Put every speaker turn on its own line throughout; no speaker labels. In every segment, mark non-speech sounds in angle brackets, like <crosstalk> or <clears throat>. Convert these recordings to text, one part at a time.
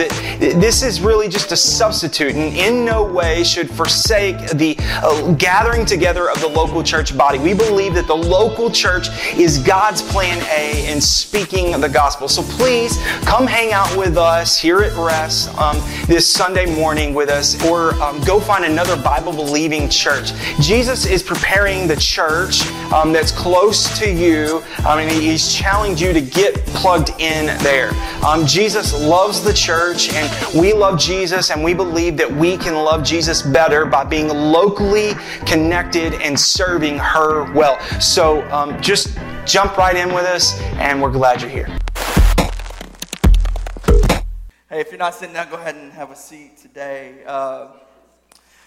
that this is really just a substitute and in no way should forsake the uh, gathering together of the local church body. We believe that the local church is God's plan A in speaking the gospel. So please come hang out with us here at Rest um, this Sunday morning with us or um, go find another Bible believing church. Jesus is preparing the church um, that's close to you. I mean, he's challenged you to get plugged in there. Um, Jesus loves the church, and we love Jesus, and we believe that we can love Jesus better by being locally connected and serving her well. So um, just jump right in with us, and we're glad you're here.
Hey, if you're not sitting down, go ahead and have a seat today. Uh,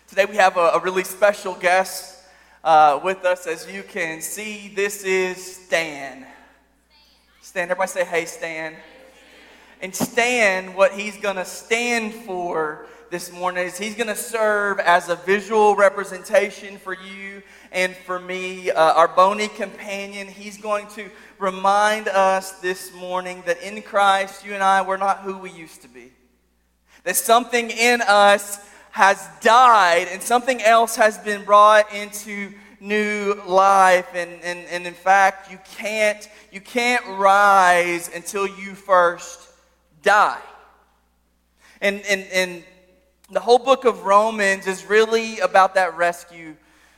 today we have a, a really special guest uh, with us. As you can see, this is Stan. Stan, everybody say, hey, Stan. And stand what he's going to stand for this morning is he's going to serve as a visual representation for you and for me, uh, our bony companion. He's going to remind us this morning that in Christ, you and I, we're not who we used to be. That something in us has died and something else has been brought into new life. And, and, and in fact, you can't, you can't rise until you first die. And, and, and the whole book of Romans is really about that rescue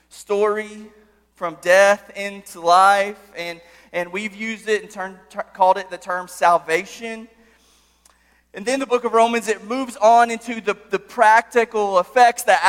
story from death into life. And, and we've used it and turned, called it the term salvation. And then the book of Romans, it moves on into the, the practical effects, the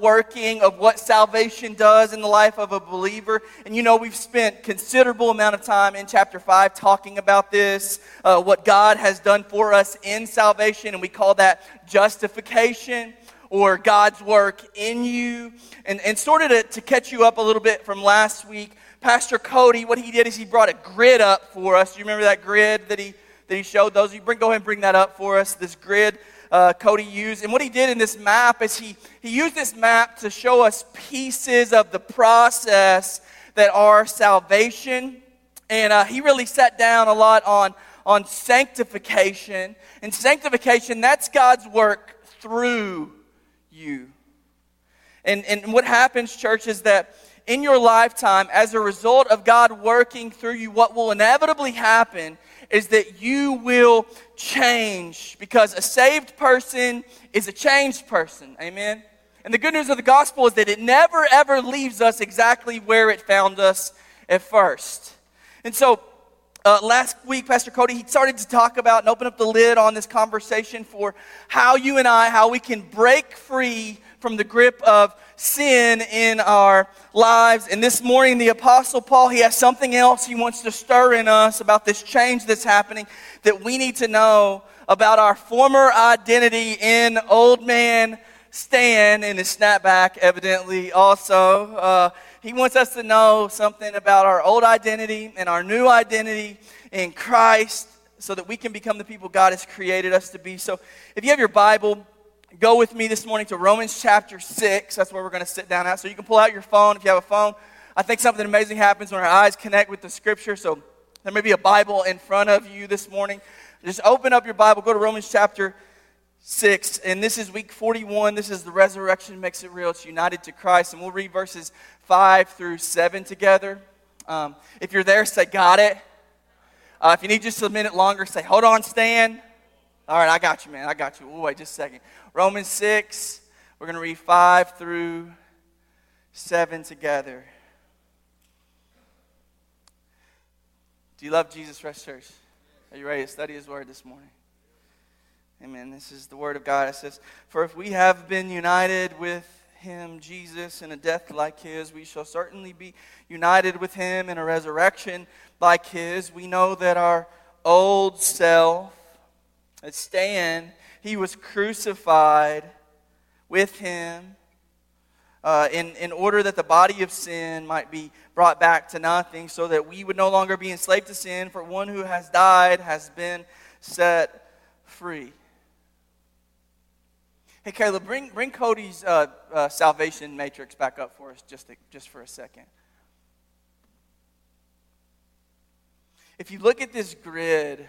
outworking of what salvation does in the life of a believer. And you know, we've spent considerable amount of time in chapter 5 talking about this, uh, what God has done for us in salvation, and we call that justification or God's work in you. And, and sort of to, to catch you up a little bit from last week, Pastor Cody, what he did is he brought a grid up for us. Do you remember that grid that he that he showed those. You bring, go ahead and bring that up for us, this grid uh, Cody used. And what he did in this map is he, he used this map to show us pieces of the process that are salvation. And uh, he really sat down a lot on, on sanctification. And sanctification, that's God's work through you. And, and what happens, church, is that in your lifetime, as a result of God working through you, what will inevitably happen is that you will change because a saved person is a changed person. Amen. And the good news of the gospel is that it never ever leaves us exactly where it found us at first. And so uh, last week, Pastor Cody, he started to talk about and open up the lid on this conversation for how you and I, how we can break free from the grip of sin in our lives. And this morning, the Apostle Paul, he has something else he wants to stir in us about this change that's happening that we need to know about our former identity in old man Stan in his snapback, evidently, also. Uh, he wants us to know something about our old identity and our new identity in Christ so that we can become the people God has created us to be. So if you have your Bible, go with me this morning to Romans chapter 6. That's where we're going to sit down at. So you can pull out your phone if you have a phone. I think something amazing happens when our eyes connect with the scripture. So there may be a Bible in front of you this morning. Just open up your Bible, go to Romans chapter 6. And this is week 41. This is the resurrection makes it real. It's united to Christ. And we'll read verses 5 through 7 together. Um, if you're there, say, Got it. Uh, if you need just a minute longer, say, Hold on, Stan. All right, I got you, man. I got you. Oh, wait just a second. Romans 6, we're going to read 5 through 7 together. Do you love Jesus Rest Church? Are you ready to study His Word this morning? Amen. This is the Word of God. It says, For if we have been united with Him, Jesus, in a death like His, we shall certainly be united with Him in a resurrection like His. We know that our old self, That Stan, he was crucified with him uh, in, in order that the body of sin might be brought back to nothing, so that we would no longer be enslaved to sin, for one who has died has been set free. Hey, Caleb, bring, bring Cody's uh, uh, salvation matrix back up for us just, to, just for a second. If you look at this grid,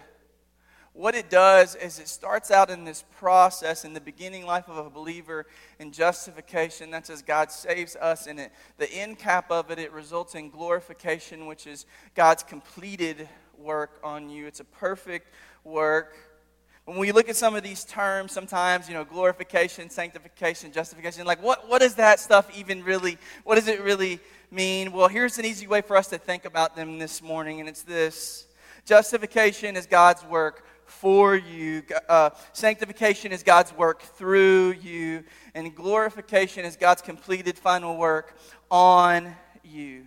what it does is it starts out in this process in the beginning life of a believer in justification. That's as God saves us in it. The end cap of it, it results in glorification, which is God's completed work on you. It's a perfect work. When we look at some of these terms, sometimes, you know, glorification, sanctification, justification, like what, what does that stuff even really, what does it really mean? Well, here's an easy way for us to think about them this morning, and it's this. Justification is God's work for you. Uh, sanctification is God's work through you. And glorification is God's completed final work on you.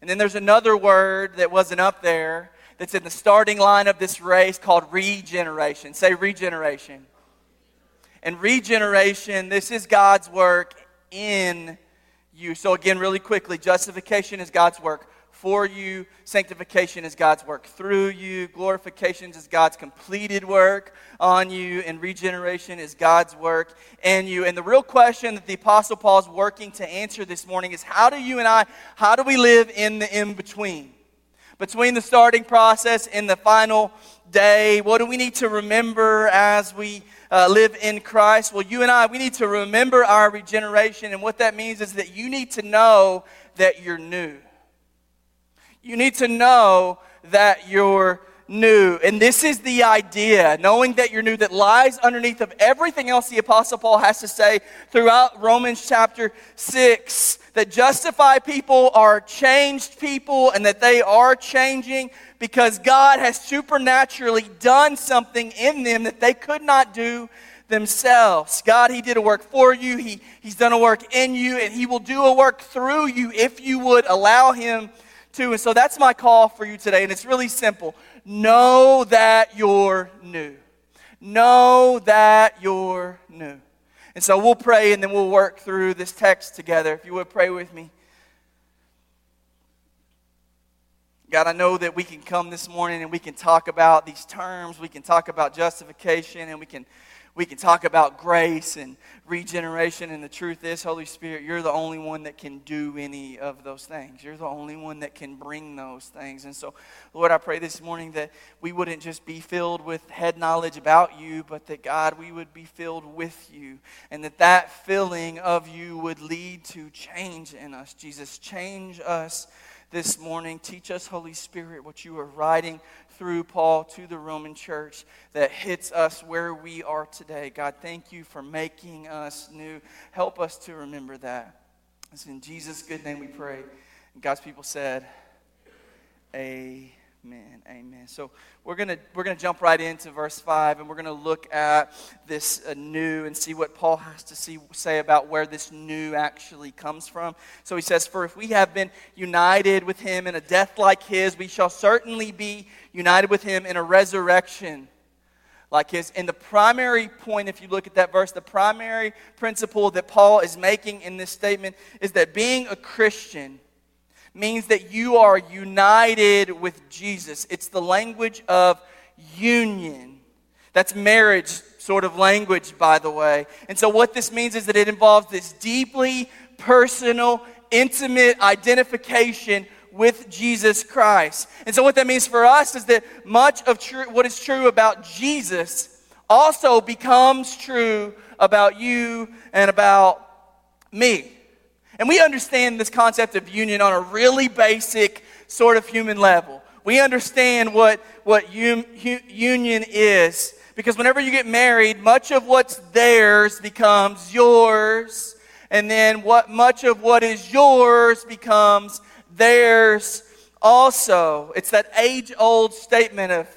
And then there's another word that wasn't up there that's in the starting line of this race called regeneration. Say regeneration. And regeneration, this is God's work in you. So, again, really quickly, justification is God's work for you. Sanctification is God's work through you. Glorification is God's completed work on you. And regeneration is God's work in you. And the real question that the Apostle Paul is working to answer this morning is how do you and I, how do we live in the in between? Between the starting process and the final day, what do we need to remember as we uh, live in Christ? Well, you and I, we need to remember our regeneration. And what that means is that you need to know that you're new. You need to know that you're new. And this is the idea, knowing that you're new, that lies underneath of everything else the Apostle Paul has to say throughout Romans chapter 6. That justified people are changed people and that they are changing because God has supernaturally done something in them that they could not do themselves. God, He did a work for you, he, He's done a work in you, and He will do a work through you if you would allow Him too. And so that's my call for you today. And it's really simple know that you're new. Know that you're new. And so we'll pray and then we'll work through this text together. If you would pray with me. God, I know that we can come this morning and we can talk about these terms. We can talk about justification and we can we can talk about grace and regeneration, and the truth is, Holy Spirit, you're the only one that can do any of those things. You're the only one that can bring those things. And so, Lord, I pray this morning that we wouldn't just be filled with head knowledge about you, but that, God, we would be filled with you, and that that filling of you would lead to change in us. Jesus, change us this morning. Teach us, Holy Spirit, what you are writing through Paul to the Roman church that hits us where we are today. God, thank you for making us new. Help us to remember that. It's in Jesus' good name we pray. And God's people said, Amen. Amen. Amen. So we're gonna we're gonna jump right into verse five, and we're gonna look at this uh, new and see what Paul has to see, say about where this new actually comes from. So he says, "For if we have been united with him in a death like his, we shall certainly be united with him in a resurrection." like his. And the primary point, if you look at that verse, the primary principle that Paul is making in this statement is that being a Christian means that you are united with Jesus. It's the language of union. That's marriage sort of language, by the way. And so, what this means is that it involves this deeply personal, intimate identification with Jesus Christ. And so, what that means for us is that much of true, what is true about Jesus also becomes true about you and about me. And we understand this concept of union on a really basic sort of human level. We understand what, what um, un, union is because whenever you get married, much of what's theirs becomes yours, and then what much of what is yours becomes theirs also. It's that age old statement of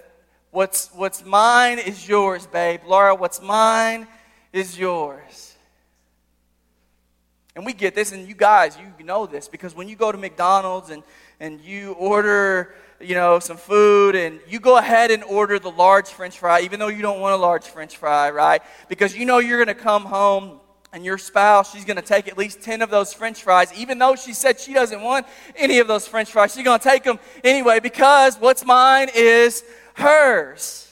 what's, what's mine is yours, babe. Laura, what's mine is yours. And we get this, and you guys, you know this, because when you go to McDonald's and, and you order you know, some food, and you go ahead and order the large french fry, even though you don't want a large french fry, right? Because you know you're going to come home and your spouse, she's going to take at least 10 of those french fries, even though she said she doesn't want any of those french fries. She's going to take them anyway because what's mine is hers.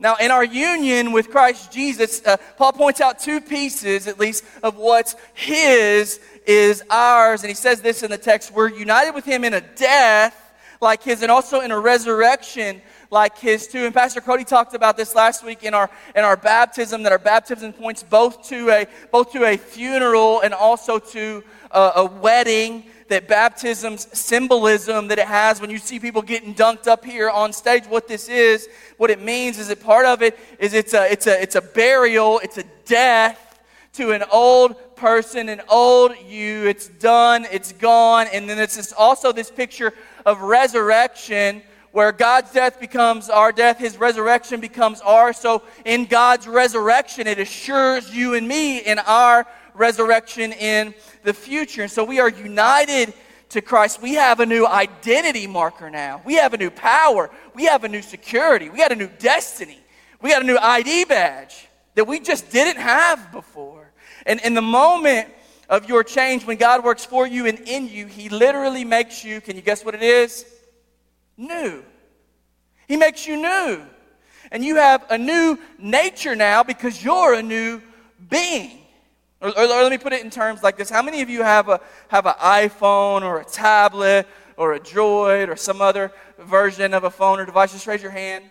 Now, in our union with Christ Jesus, uh, Paul points out two pieces, at least, of what's his is ours. And he says this in the text We're united with him in a death like his and also in a resurrection like his too. And Pastor Cody talked about this last week in our in our baptism that our baptism points both to a both to a funeral and also to a, a wedding that baptism's symbolism that it has when you see people getting dunked up here on stage what this is what it means is that part of it is it's a it's a it's a burial it's a death to an old person an old you it's done it's gone and then it's this, also this picture of resurrection where God's death becomes our death, his resurrection becomes ours. So in God's resurrection, it assures you and me in our resurrection in the future. And so we are united to Christ. We have a new identity marker now. We have a new power. We have a new security. We got a new destiny. We got a new ID badge that we just didn't have before. And in the moment of your change, when God works for you and in you, He literally makes you, can you guess what it is? New. He makes you new. And you have a new nature now because you're a new being. Or, or, or, let me put it in terms like this. How many of you have a have an iPhone or a tablet or a Droid or some other version of a phone or device? Just raise your hand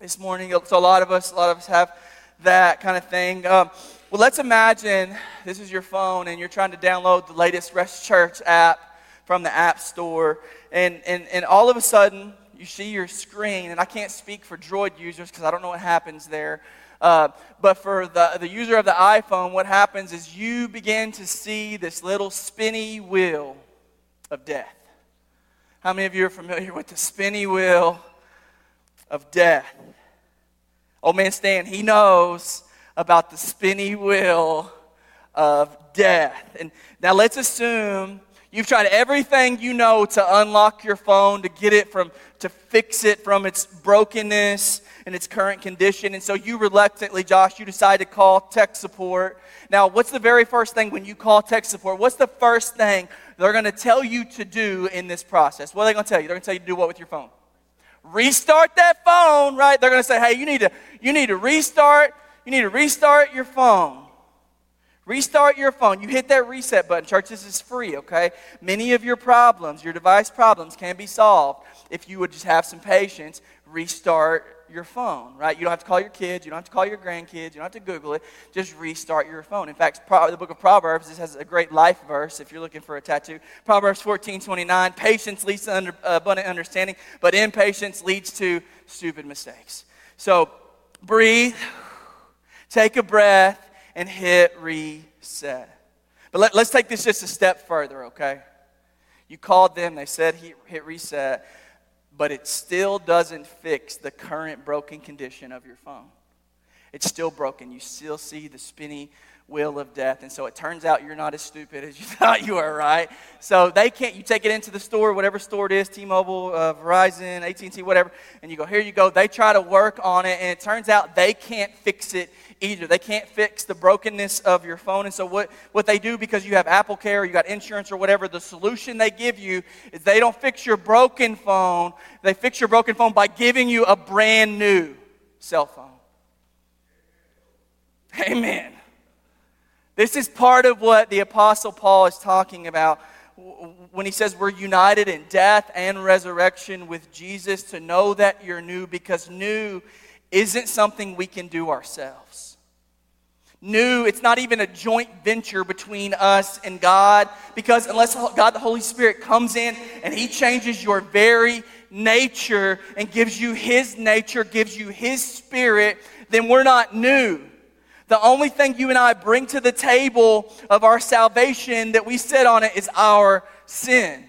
this morning. So a lot of us, a lot of us have that kind of thing. Um, well, let's imagine this is your phone and you're trying to download the latest Rest Church app from the App Store, and and and all of a sudden you see your screen, and I can't speak for Droid users because I don't know what happens there. Uh, but for the, the user of the iPhone, what happens is you begin to see this little spinny wheel of death. How many of you are familiar with the spinny wheel of death? Old man Stan, he knows about the spinny wheel of death. And now let's assume you've tried everything you know to unlock your phone, to get it from, to fix it from its brokenness and its current condition. And so you reluctantly, Josh, you decide to call tech support. Now, what's the very first thing when you call tech support? What's the first thing they're going to tell you to do in this process? What are they going to tell you? They're going to tell you to do what with your phone? Restart that phone, right? They're going to say, hey, you need to, you need to restart, you need to restart your phone. Restart your phone. You hit that reset button. Church, this is free, okay? Many of your problems, your device problems, can be solved if you would just have some patience, restart your phone, right? You don't have to call your kids, you don't have to call your grandkids, you don't have to Google it. Just restart your phone. In fact, the book of Proverbs, this has a great life verse if you're looking for a tattoo. Proverbs 14 29, patience leads to under, abundant understanding, but impatience leads to stupid mistakes. So breathe, take a breath, and hit reset. But let, us take this just a step further, okay? You called them, they said hit reset but it still doesn't fix the current broken condition of your phone. It's still broken. You still see the spinny wheel of death. And so it turns out you're not as stupid as you <laughs> thought you were, right? So they can't, you take it into the store, whatever store it is, T-Mobile, uh, Verizon, AT&T, whatever, and you go, here you go. They try to work on it, and it turns out they can't fix it either. They can't fix the brokenness of your phone. And so, what, what they do, because you have Apple Care or you got insurance or whatever, the solution they give you is they don't fix your broken phone. They fix your broken phone by giving you a brand new cell phone. Amen. This is part of what the Apostle Paul is talking about when he says we're united in death and resurrection with Jesus to know that you're new because new isn't something we can do ourselves. New, it's not even a joint venture between us and God because unless God the Holy Spirit comes in and He changes your very nature and gives you His nature, gives you His spirit, then we're not new. The only thing you and I bring to the table of our salvation that we sit on it is our sin.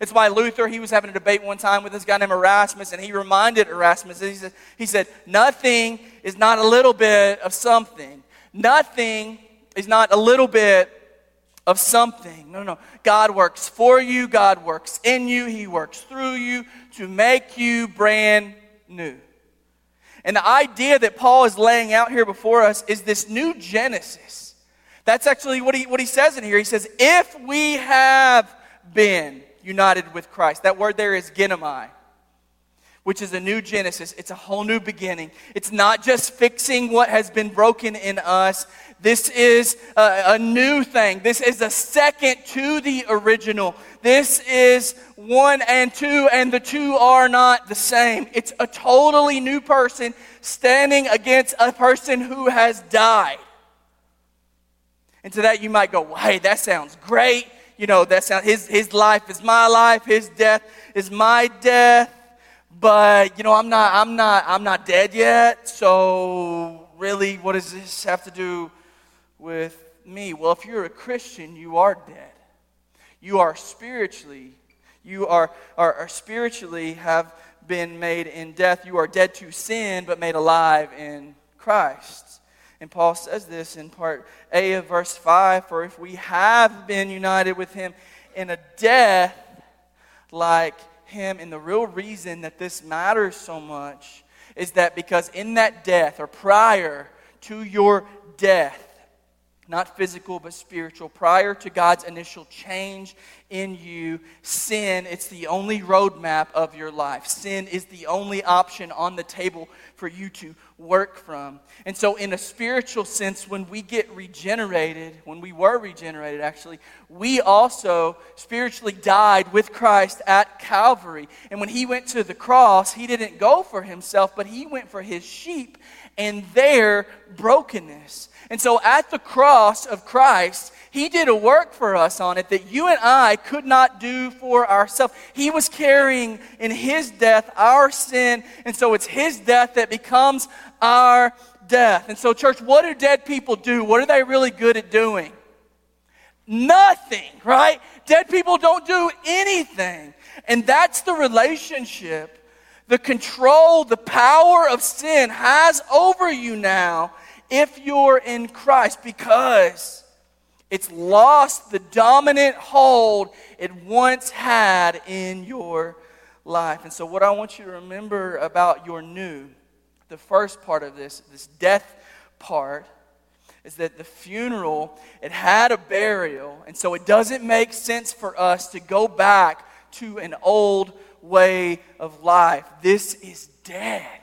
It's why Luther, he was having a debate one time with this guy named Erasmus, and he reminded Erasmus, he said, he said, Nothing is not a little bit of something. Nothing is not a little bit of something. No, no, no. God works for you, God works in you, He works through you to make you brand new. And the idea that Paul is laying out here before us is this new Genesis. That's actually what he, what he says in here. He says, if we have been united with Christ, that word there is ginomai which is a new Genesis. It's a whole new beginning. It's not just fixing what has been broken in us. This is a, a, new thing. This is a second to the original. This is one and two, and the two are not the same. It's a totally new person standing against a person who has died. And to that you might go, well, hey, that sounds great. You know, that sounds his his life is my life, his death is my death but you know i'm not i'm not i'm not dead yet. So really what does this have to do with me? Well if you're a christian you are dead. You are spiritually you are, are, are spiritually have been made in death. You are dead to sin but made alive in christ. And paul says this in part a of verse 5 for if we have been united with him in a death like him. And the real reason that this matters so much is that because in that death, or prior to your death, not physical but spiritual, prior to God's initial change in you, sin, it's the only roadmap of your life. Sin is the only option on the table for you to work from. And so, in a spiritual sense, when we get regenerated, when we were regenerated actually, we also spiritually died with Christ at Calvary. And when he went to the cross, he didn't go for himself, but he went for his sheep and their brokenness. And so, at the cross of Christ, he did a work for us on it that you and I could not do for ourselves. He was carrying in his death our sin, and so it's his death that becomes our death. And so, church, what do dead people do? What are they really good at doing? Nothing, right? Dead people don't do anything. And that's the relationship, the control, the power of sin has over you now if you're in Christ because it's lost the dominant hold it once had in your life. And so, what I want you to remember about your new, the first part of this, this death part, is that the funeral, it had a burial. And so, it doesn't make sense for us to go back to an old way of life. This is dead.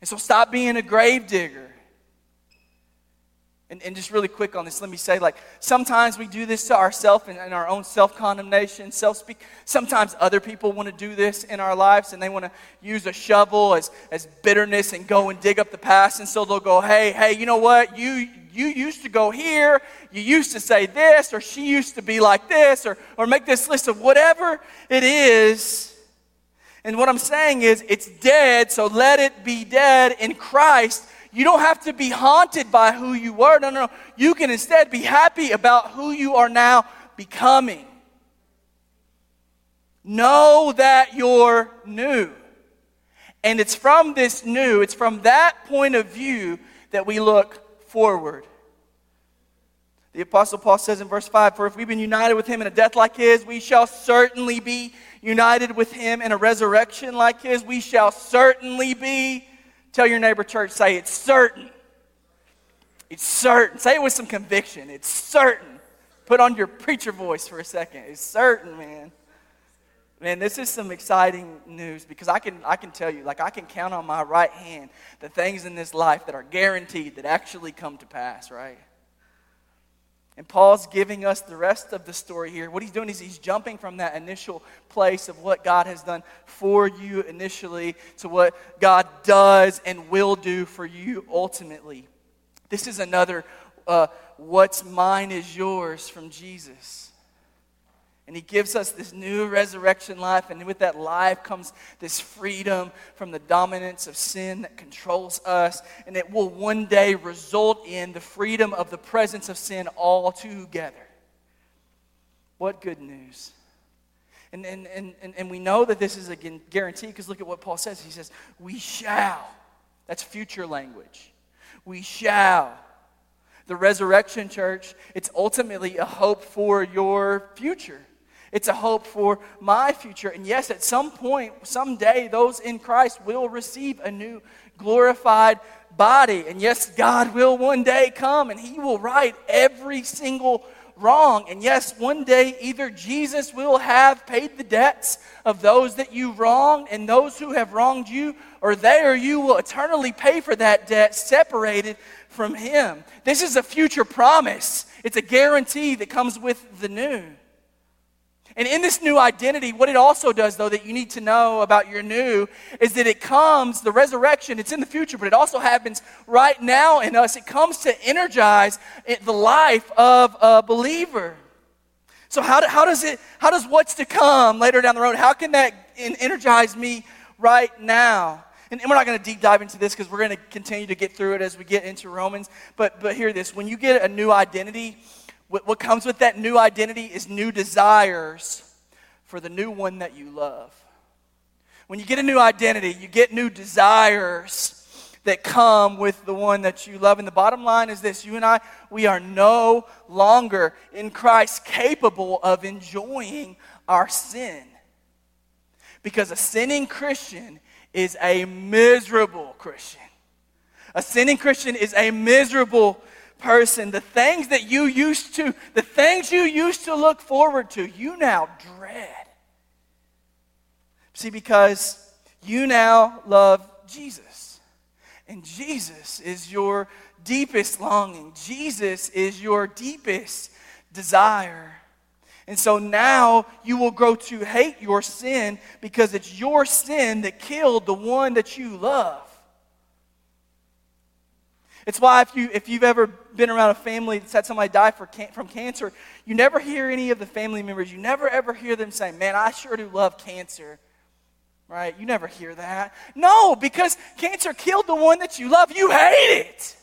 And so, stop being a gravedigger. And, and just really quick on this, let me say, like, sometimes we do this to ourselves and, and our own self condemnation, self speak. Sometimes other people want to do this in our lives and they want to use a shovel as, as bitterness and go and dig up the past. And so they'll go, hey, hey, you know what? You, you used to go here, you used to say this, or she used to be like this, or, or make this list of whatever it is. And what I'm saying is, it's dead, so let it be dead in Christ you don't have to be haunted by who you were. No, no, no. You can instead be happy about who you are now becoming. Know that you're new. And it's from this new, it's from that point of view that we look forward. The Apostle Paul says in verse 5 For if we've been united with him in a death like his, we shall certainly be united with him in a resurrection like his. We shall certainly be Tell your neighbor, church, say it's certain. It's certain. Say it with some conviction. It's certain. Put on your preacher voice for a second. It's certain, man. Man, this is some exciting news because I can, I can tell you, like, I can count on my right hand the things in this life that are guaranteed that actually come to pass, right? And Paul's giving us the rest of the story here. What he's doing is he's jumping from that initial place of what God has done for you initially to what God does and will do for you ultimately. This is another uh, what's mine is yours from Jesus. And he gives us this new resurrection life. And with that life comes this freedom from the dominance of sin that controls us. And it will one day result in the freedom of the presence of sin all together. What good news. And, and, and, and, we know that this is a guarantee because look at what Paul says. He says, We shall. That's future language. We shall. The resurrection church, it's ultimately a hope for your future. It's a hope for my future. And yes, at some point, someday, those in Christ will receive a new glorified body. And yes, God will one day come and He will right every single wrong. And yes, one day either Jesus will have paid the debts of those that you wronged and those who have wronged you, or they or you will eternally pay for that debt separated from Him. This is a future promise, it's a guarantee that comes with the new. And in this new identity, what it also does, though, that you need to know about your new is that it comes, the resurrection, it's in the future, but it also happens right now in us. It comes to energize the life of a believer. So, how, do, how does it, how does what's to come later down the road, how can that energize me right now? And, and we're not going to deep dive into this because we're going to continue to get through it as we get into Romans. But, but hear this when you get a new identity, what, what comes with that new identity is new desires for the new one that you love. When you get a new identity, you get new desires that come with the one that you love. And the bottom line is this you and I, we are no longer in Christ capable of enjoying our sin. Because a sinning Christian is a miserable Christian. A sinning Christian is a miserable person, the things that you used to, the things you used to look forward to, you now dread. See, because you now love Jesus. And Jesus is your deepest longing, Jesus is your deepest desire. And so now you will grow to hate your sin because it's your sin that killed the one that you love. It's why if, you, if you've ever been around a family that's had somebody die can- from cancer, you never hear any of the family members, you never ever hear them say, Man, I sure do love cancer. Right? You never hear that. No, because cancer killed the one that you love. You hate it.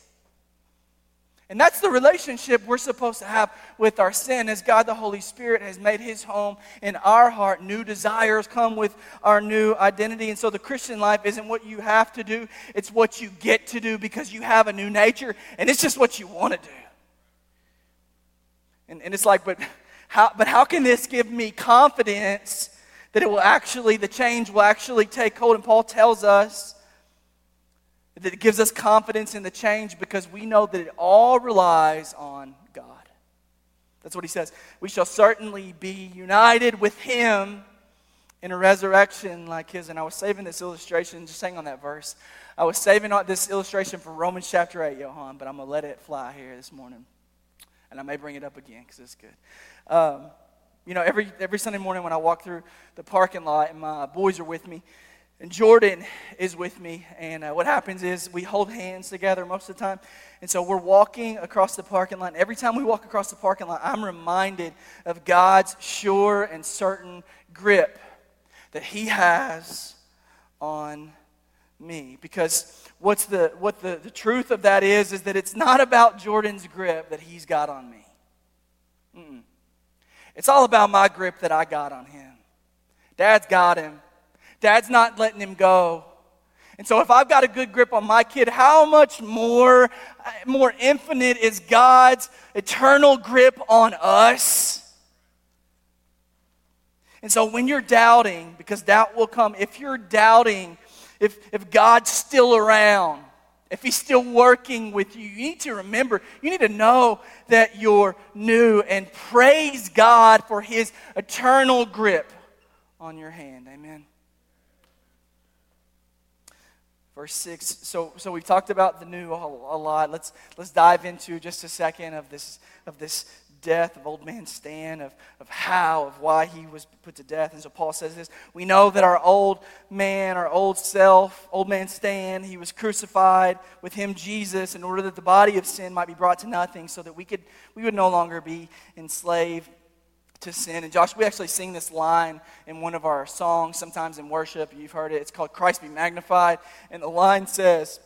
And that's the relationship we're supposed to have with our sin as God the Holy Spirit has made his home in our heart. New desires come with our new identity. And so the Christian life isn't what you have to do, it's what you get to do because you have a new nature and it's just what you want to do. And, and it's like, but how, but how can this give me confidence that it will actually, the change will actually take hold? And Paul tells us that gives us confidence in the change because we know that it all relies on God. That's what he says. We shall certainly be united with him in a resurrection like his. And I was saving this illustration, just hang on that verse. I was saving this illustration for Romans chapter 8, Johan, but I'm going to let it fly here this morning. And I may bring it up again because it's good. Um, you know, every, every Sunday morning when I walk through the parking lot and my boys are with me, and Jordan is with me. And uh, what happens is we hold hands together most of the time. And so we're walking across the parking lot. Every time we walk across the parking lot, I'm reminded of God's sure and certain grip that He has on me. Because what's the, what the, the truth of that is, is that it's not about Jordan's grip that He's got on me. Mm-mm. It's all about my grip that I got on Him. Dad's got him. Dad's not letting him go. And so if I've got a good grip on my kid, how much more more infinite is God's eternal grip on us? And so when you're doubting, because doubt will come, if you're doubting if, if God's still around, if He's still working with you, you need to remember, you need to know that you're new and praise God for His eternal grip on your hand. Amen. Verse 6. So, so we've talked about the new a, a lot. Let's, let's dive into just a second of this, of this death of old man Stan, of, of how, of why he was put to death. And so Paul says this We know that our old man, our old self, old man Stan, he was crucified with him, Jesus, in order that the body of sin might be brought to nothing, so that we, could, we would no longer be enslaved to sin. And Josh, we actually sing this line in one of our songs, sometimes in worship. You've heard it. It's called Christ Be Magnified. And the line says,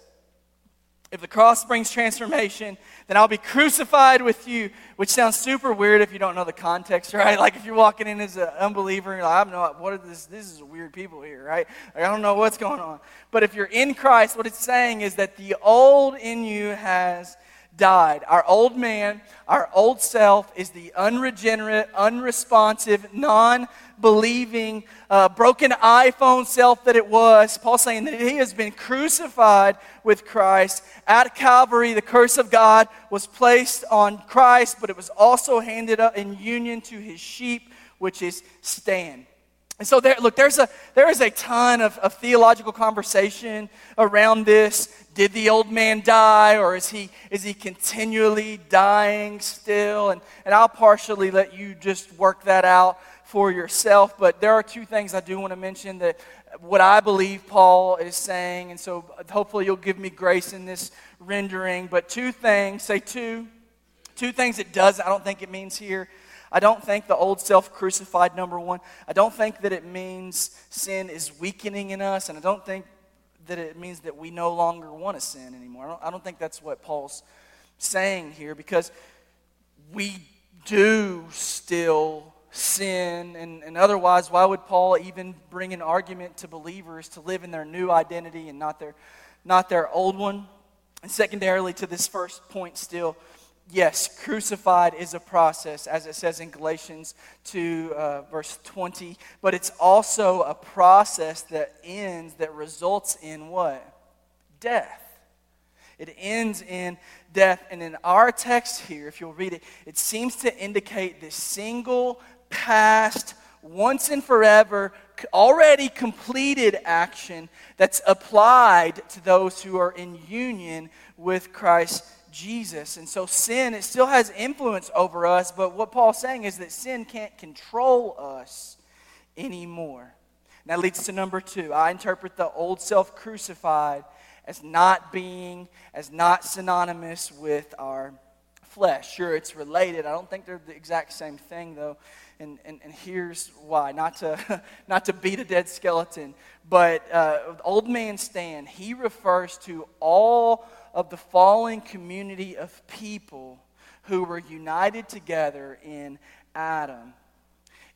If the cross brings transformation, then I'll be crucified with you, which sounds super weird if you don't know the context, <laughs> right? Like if you're walking in as an unbeliever you're like, I don't know, what is this? This is weird people here, right? Like, I don't know what's going on. But if you're in Christ, what it's saying is that the old in you has died. Our old man, our old self, is the unregenerate, unresponsive, non believing, uh, broken iPhone self that it was. Paul saying that he has been crucified with Christ. At Calvary, the curse of God was placed on Christ, but it was also handed up in union to his sheep, which is Stan. And so there, look, there's a, there is a ton of, of theological conversation around this. Did the old man die, or is he, is he continually dying still? And, and I'll partially let you just work that out for yourself. But there are two things I do want to mention that what I believe Paul is saying. And so hopefully you'll give me grace in this rendering. But two things, say two, two things it does, I don't think it means here. I don't think the old self crucified, number one. I don't think that it means sin is weakening in us, and I don't think that it means that we no longer want to sin anymore. I don't, I don't think that's what Paul's saying here because we do still sin, and, and otherwise, why would Paul even bring an argument to believers to live in their new identity and not their, not their old one? And secondarily, to this first point, still, yes, crucified is a process, as it says in Galatians 2, uh, verse 20, but it's also a process that ends, that results in what? Death. It ends in death. And in our text here, if you'll read it, it seems to indicate this single, past, once and forever, already completed action that's applied to those who are in union with Christ Jesus. And so sin, it still has influence over us, but what Paul's saying is that sin can't control us anymore. And that leads to number two. I interpret the old self crucified as not being, as not synonymous with our flesh. Sure, it's related. I don't think they're the exact same thing, though. And, and, and here's why not to, <laughs> not to beat a dead skeleton, but uh, old man Stan, he refers to all of the fallen community of people who were united together in Adam.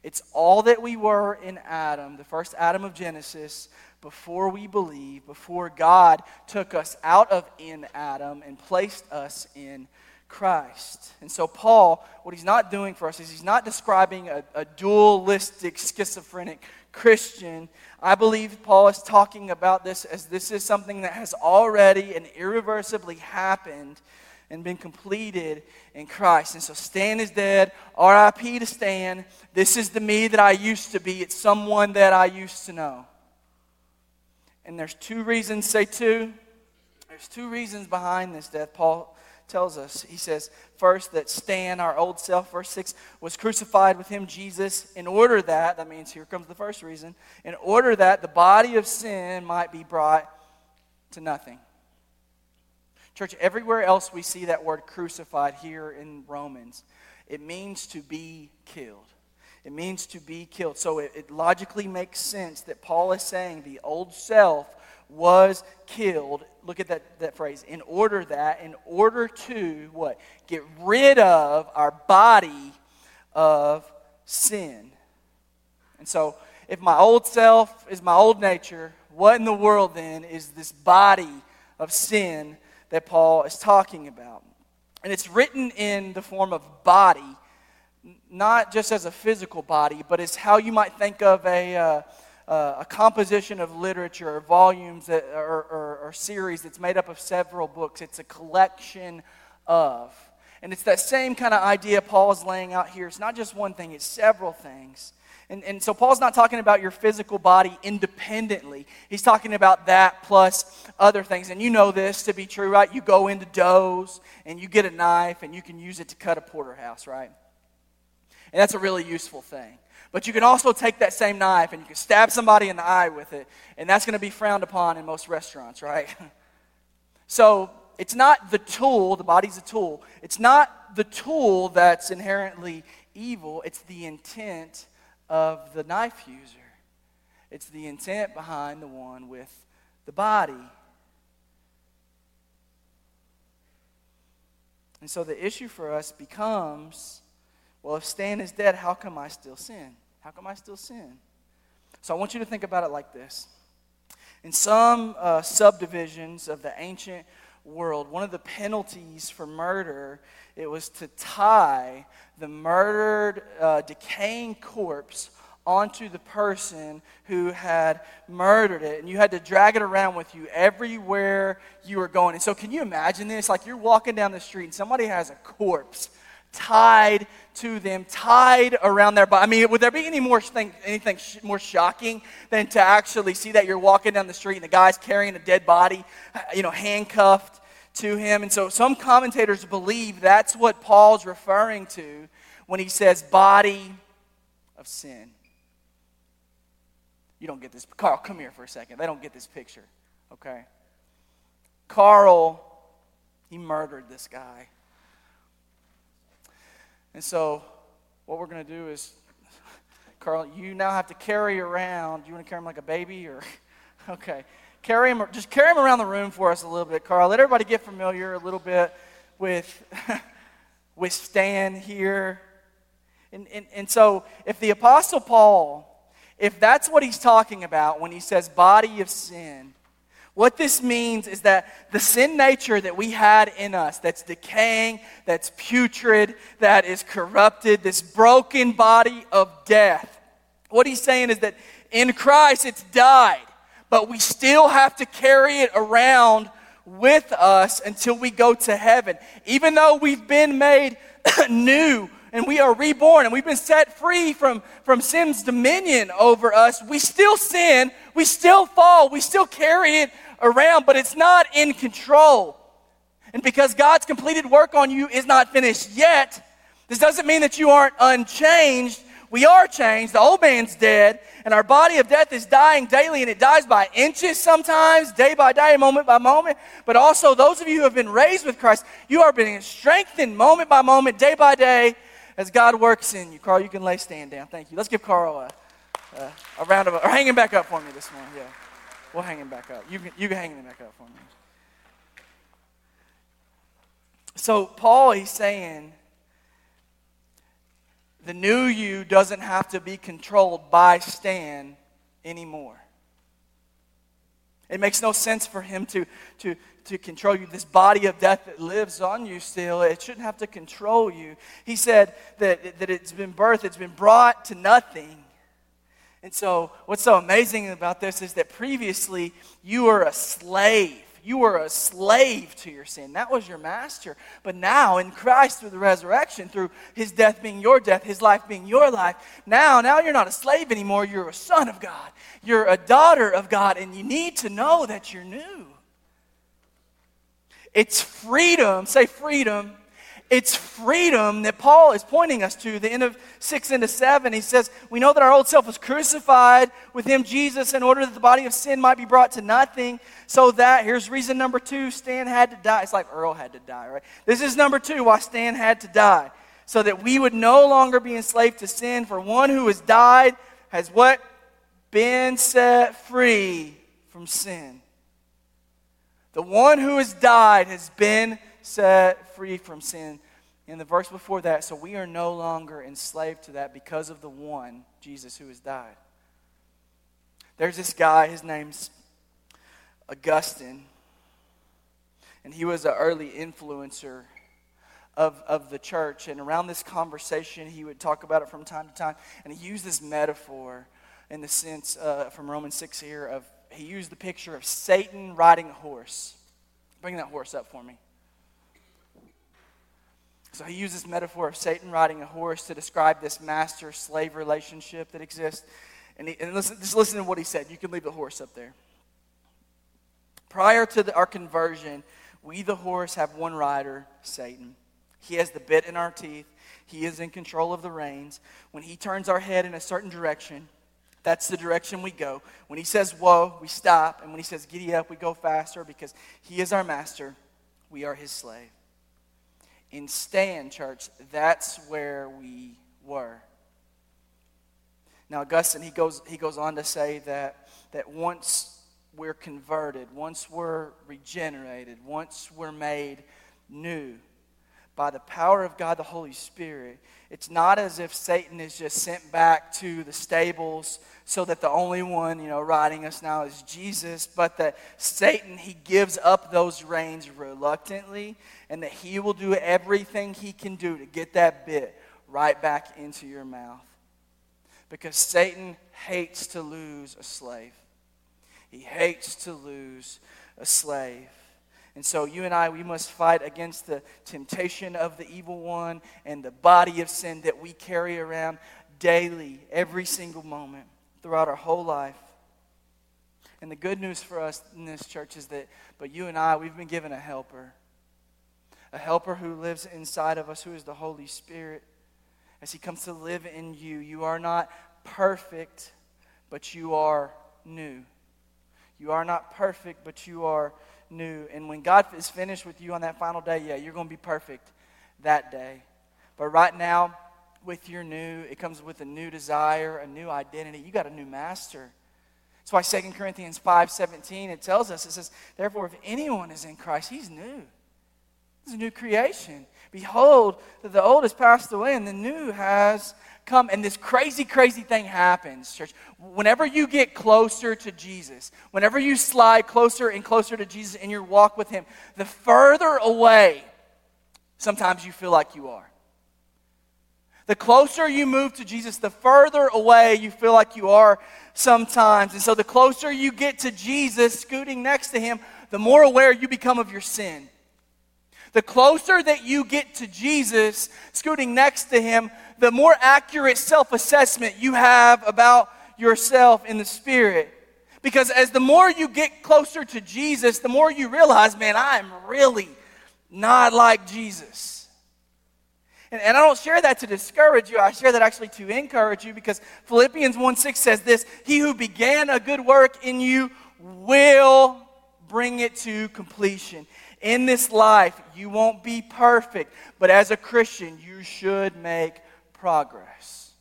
It's all that we were in Adam, the first Adam of Genesis, before we believe, before God took us out of in Adam and placed us in Christ. And so, Paul, what he's not doing for us is he's not describing a, a dualistic, schizophrenic Christian. I believe Paul is talking about this as this is something that has already and irreversibly happened and been completed in Christ. And so Stan is dead. RIP to Stan. This is the me that I used to be. It's someone that I used to know. And there's two reasons, say two. There's two reasons behind this death. Paul tells us. He says, first, that Stan, our old self, verse 6, was crucified with him, Jesus, in order that, that means here comes the first reason, in order that the body of sin might be brought to nothing. Church, everywhere else we see that word crucified here in Romans, it means to be killed. It means to be killed. So it, it logically makes sense that Paul is saying the old self was killed. Look at that, that phrase. In order that, in order to what? Get rid of our body of sin. And so, if my old self is my old nature, what in the world then is this body of sin that Paul is talking about? And it's written in the form of body, not just as a physical body, but as how you might think of a. Uh, uh, a composition of literature or volumes that, or, or, or series that's made up of several books. It's a collection of. And it's that same kind of idea Paul is laying out here. It's not just one thing, it's several things. And, and so Paul's not talking about your physical body independently. He's talking about that plus other things. And you know this to be true, right? You go into Doe's and you get a knife and you can use it to cut a porterhouse, right? And that's a really useful thing. But you can also take that same knife and you can stab somebody in the eye with it, and that's going to be frowned upon in most restaurants, right? <laughs> so it's not the tool, the body's a tool. It's not the tool that's inherently evil, it's the intent of the knife user. It's the intent behind the one with the body. And so the issue for us becomes well, if Stan is dead, how come I still sin? How come I still sin? So I want you to think about it like this. In some uh, subdivisions of the ancient world. One of the penalties for murder, it was to tie the murdered, uh, decaying corpse onto the person who had murdered it. And you had to drag it around with you everywhere you were going. And so, can you imagine this? Like you're walking down the street and somebody has a corpse tied to them, tied around their body. I mean, would there be any more thing, anything sh- more shocking than to actually see that you're walking down the street and the guy's carrying a dead body, you know, handcuffed to him? And so some commentators believe that's what Paul's referring to when he says body of sin. You don't get this. Carl, come here for a second. They don't get this picture, okay? Carl, he murdered this guy. And so, what we're going to do is, <laughs> Carl, you now have to carry around. Do you want to carry him like a baby or? <laughs> Okay. Carry him, just carry him around the room for us a little bit, Carl. Let everybody get familiar a little bit with, <laughs> with Stan here. And, and, and so, if the Apostle Paul, if that's what he's talking about when he says body of sin, what this means is that the sin nature that we had in us, that's decaying, that's putrid, that is corrupted, this broken body of death, what he's saying is that in Christ it's died, but we still have to carry it around with us until we go to heaven. Even though we've been made <clears throat> new and we are reborn and we've been set free from, from sin's dominion over us, we still sin, we still fall, we still carry it around, but it's not in control. And because God's completed work on you is not finished yet, this doesn't mean that you aren't unchanged. We are changed. The old man's dead, and our body of death is dying daily, and it dies by inches sometimes, day by day, moment by moment. But also, those of you who have been raised with Christ, you are being strengthened moment by moment, day by day, as God works in you. Carl, you can lay Stan down. Thank you. Let's give Carl a, a, a round of, or hang him back up for me this morning. Yeah. We'll hang him back up. You can, you can hang him back up for me. So, Paul, he's saying the new you doesn't have to be controlled by Stan anymore. It makes no sense for him to, to, to control you. This body of death that lives on you still, it shouldn't have to control you. He said that, that it's been birthed, it's been brought to nothing. And so, what's so amazing about this is that previously you were a slave. You were a slave to your sin. That was your master. But now, in Christ, through the resurrection, through his death being your death, his life being your life, now, now you're not a slave anymore. You're a son of God. You're a daughter of God, and you need to know that you're new. It's freedom. Say freedom it's freedom that Paul is pointing us to. The end of 6 into 7, he says, We know that our old self was crucified with him, Jesus, in order that the body of sin might be brought to nothing. So that, here's reason number two Stan had to die. It's like Earl had to die, right? This is number two why Stan had to die. So that we would no longer be enslaved to sin. For one who has died has what? Been set free from sin. The one who has died has been set free from sin. In the verse before that, so we are no longer enslaved to that because of the one, Jesus, who has died. There's this guy, his name's Augustine, and he was an early influencer of, of the church. And around this conversation, he would talk about it from time to time, and he used this metaphor in the sense uh, from Romans 6 here of he used the picture of Satan riding a horse. Bring that horse up for me. So he uses metaphor of Satan riding a horse to describe this master slave relationship that exists. And, he, and listen, just listen to what he said. You can leave the horse up there. Prior to the, our conversion, we, the horse, have one rider, Satan. He has the bit in our teeth. He is in control of the reins. When he turns our head in a certain direction, that's the direction we go. When he says, Whoa, we stop. And when he says, Giddy up, we go faster because he is our master. We are his slave in Stan, church, that's where we were. Now, Augustine, he goes, he goes on to say that, that once we're converted, once we're regenerated, once we're made new, by the power of God the Holy Spirit, it's not as if Satan is just sent back to the stables so that the only one, you know, riding us now is Jesus, but that Satan, he gives up those reins reluctantly and that he will do everything he can do to get that bit right back into your mouth. Because Satan hates to lose a slave. He hates to lose a slave. And so, you and I, we must fight against the temptation of the evil one and the body of sin that we carry around daily, every single moment, throughout our whole life. And the good news for us in this church is that, but you and I, we've been given a helper. A helper who lives inside of us, who is the Holy Spirit. As He comes to live in you, you are not perfect, but you are new. You are not perfect, but you are new. And when God is finished with you on that final day, yeah, you're going to be perfect that day. But right now, with your new, it comes with a new desire, a new identity. You got a new master. That's why 2 Corinthians 5 17, it tells us, it says, Therefore, if anyone is in Christ, he's new. He's a new creation. Behold, that the old has passed away and the new has come and this crazy, crazy thing happens, church. Whenever you get closer to Jesus, whenever you slide closer and closer to Jesus in your walk with Him, the further away sometimes you feel like you are. The closer you move to Jesus, the further away you feel like you are sometimes. And so the closer you get to Jesus, scooting next to Him, the more aware you become of your sin. The closer that you get to Jesus, scooting next to him, the more accurate self assessment you have about yourself in the Spirit. Because as the more you get closer to Jesus, the more you realize, man, I am really not like Jesus. And, and I don't share that to discourage you. I share that actually to encourage you because Philippians 1 6 says this He who began a good work in you will bring it to completion. In this life, you won't be perfect, but as a Christian, you should make progress.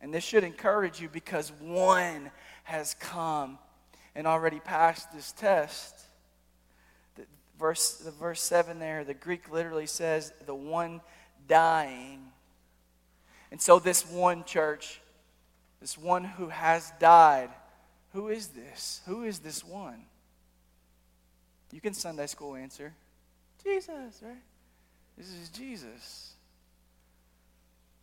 And this should encourage you because one has come and already passed this test. The verse, the verse 7 there, the Greek literally says, the one dying. And so, this one church, this one who has died, who is this? Who is this one? You can Sunday school answer Jesus, right? This is Jesus.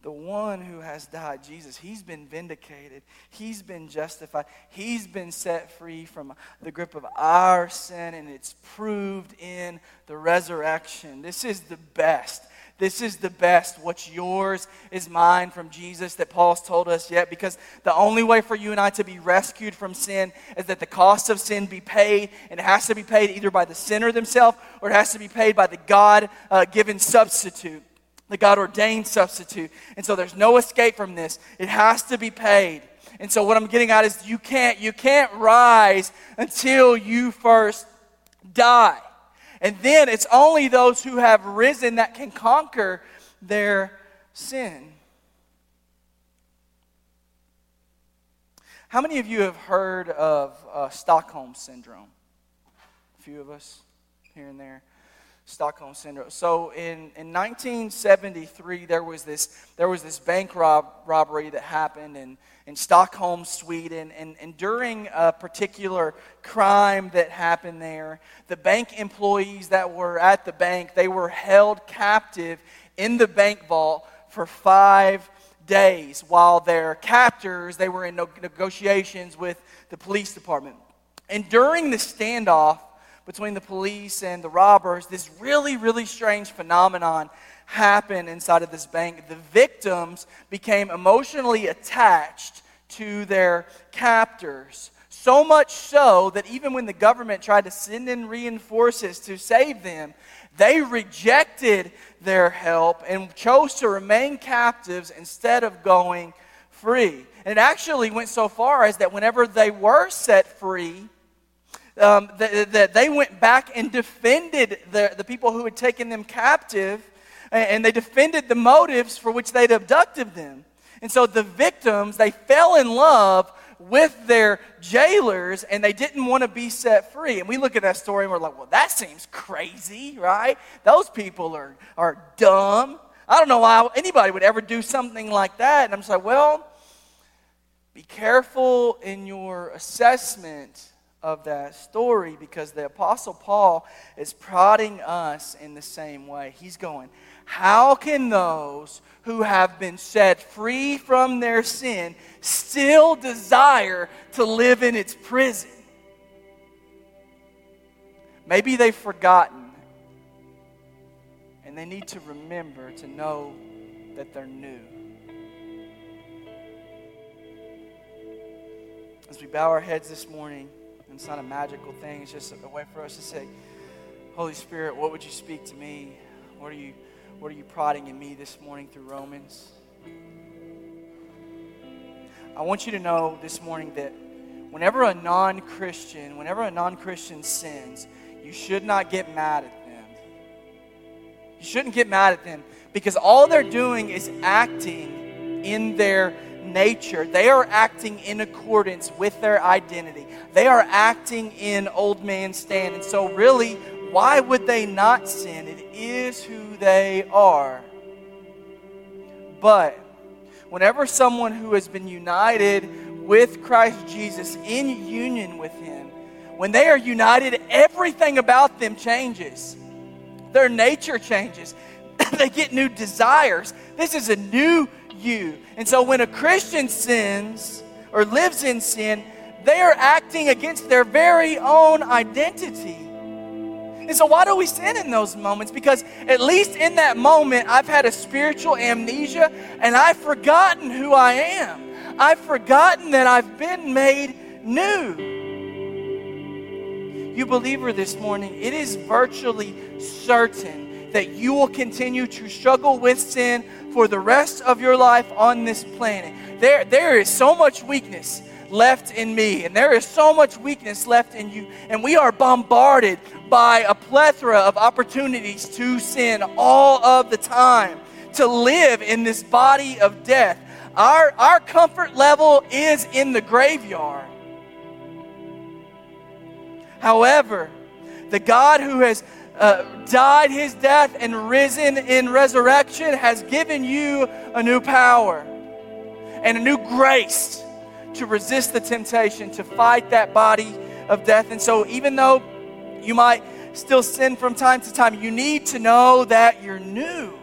The one who has died, Jesus, he's been vindicated. He's been justified. He's been set free from the grip of our sin, and it's proved in the resurrection. This is the best. This is the best. What's yours is mine from Jesus that Paul's told us yet. Because the only way for you and I to be rescued from sin is that the cost of sin be paid. And it has to be paid either by the sinner themselves or it has to be paid by the God uh, given substitute, the God ordained substitute. And so there's no escape from this. It has to be paid. And so what I'm getting at is you can't, you can't rise until you first die. And then it's only those who have risen that can conquer their sin. How many of you have heard of uh, Stockholm Syndrome? A few of us here and there. Stockholm Syndrome. So in, in 1973, there was this, there was this bank rob, robbery that happened in, in Stockholm, Sweden. And, and during a particular crime that happened there, the bank employees that were at the bank, they were held captive in the bank vault for five days while their captors, they were in negotiations with the police department. And during the standoff, between the police and the robbers, this really, really strange phenomenon happened inside of this bank. The victims became emotionally attached to their captors. So much so that even when the government tried to send in reinforcements to save them, they rejected their help and chose to remain captives instead of going free. And it actually went so far as that whenever they were set free, um, that, that they went back and defended the, the people who had taken them captive, and they defended the motives for which they'd abducted them. And so the victims, they fell in love with their jailers and they didn't want to be set free. And we look at that story and we're like, well, that seems crazy, right? Those people are, are dumb. I don't know why anybody would ever do something like that. And I'm just like, well, be careful in your assessment of that story because the Apostle Paul is prodding us in the same way. He's going, How can those who have been set free from their sin still desire to live in its prison? Maybe they've forgotten and they need to remember to know that they're new. As we bow our heads this morning, it's not a magical thing, it's just a way for us to say, Holy Spirit, what would you speak to me? What are you, what are you prodding in me this morning through Romans? I want you to know this morning that whenever a non Christian, whenever a non Christian sins, you should not get mad at them. You shouldn't get mad at them because all they're doing is acting in their nature. They are acting in accordance with their identity. They are acting in old man Stan. And so, really, why would they not sin? It is who they are. But whenever someone who has been united with Christ Jesus in union with Him, when they are united, everything about them changes. Their nature changes. <clears throat> they get new desires. This is a new you. And so when a Christian sins or lives in sin, they are acting against their very own identity. And so, why do we sin in those moments? Because at least in that moment, I've had a spiritual amnesia and I've forgotten who I am. I've forgotten that I've been made new. You believer this morning, it is virtually certain that you will continue to struggle with sin for the rest of your life on this planet. There, there is so much weakness left in me, and there is so much weakness left in you. And we are bombarded by a plethora of opportunities to sin all of the time, to live in this body of death. Our, our comfort level is in the graveyard. However, the God who has uh, died his death and risen in resurrection has given you a new power and a new grace to resist the temptation to fight that body of death. And so, even though you might still sin from time to time, you need to know that you're new.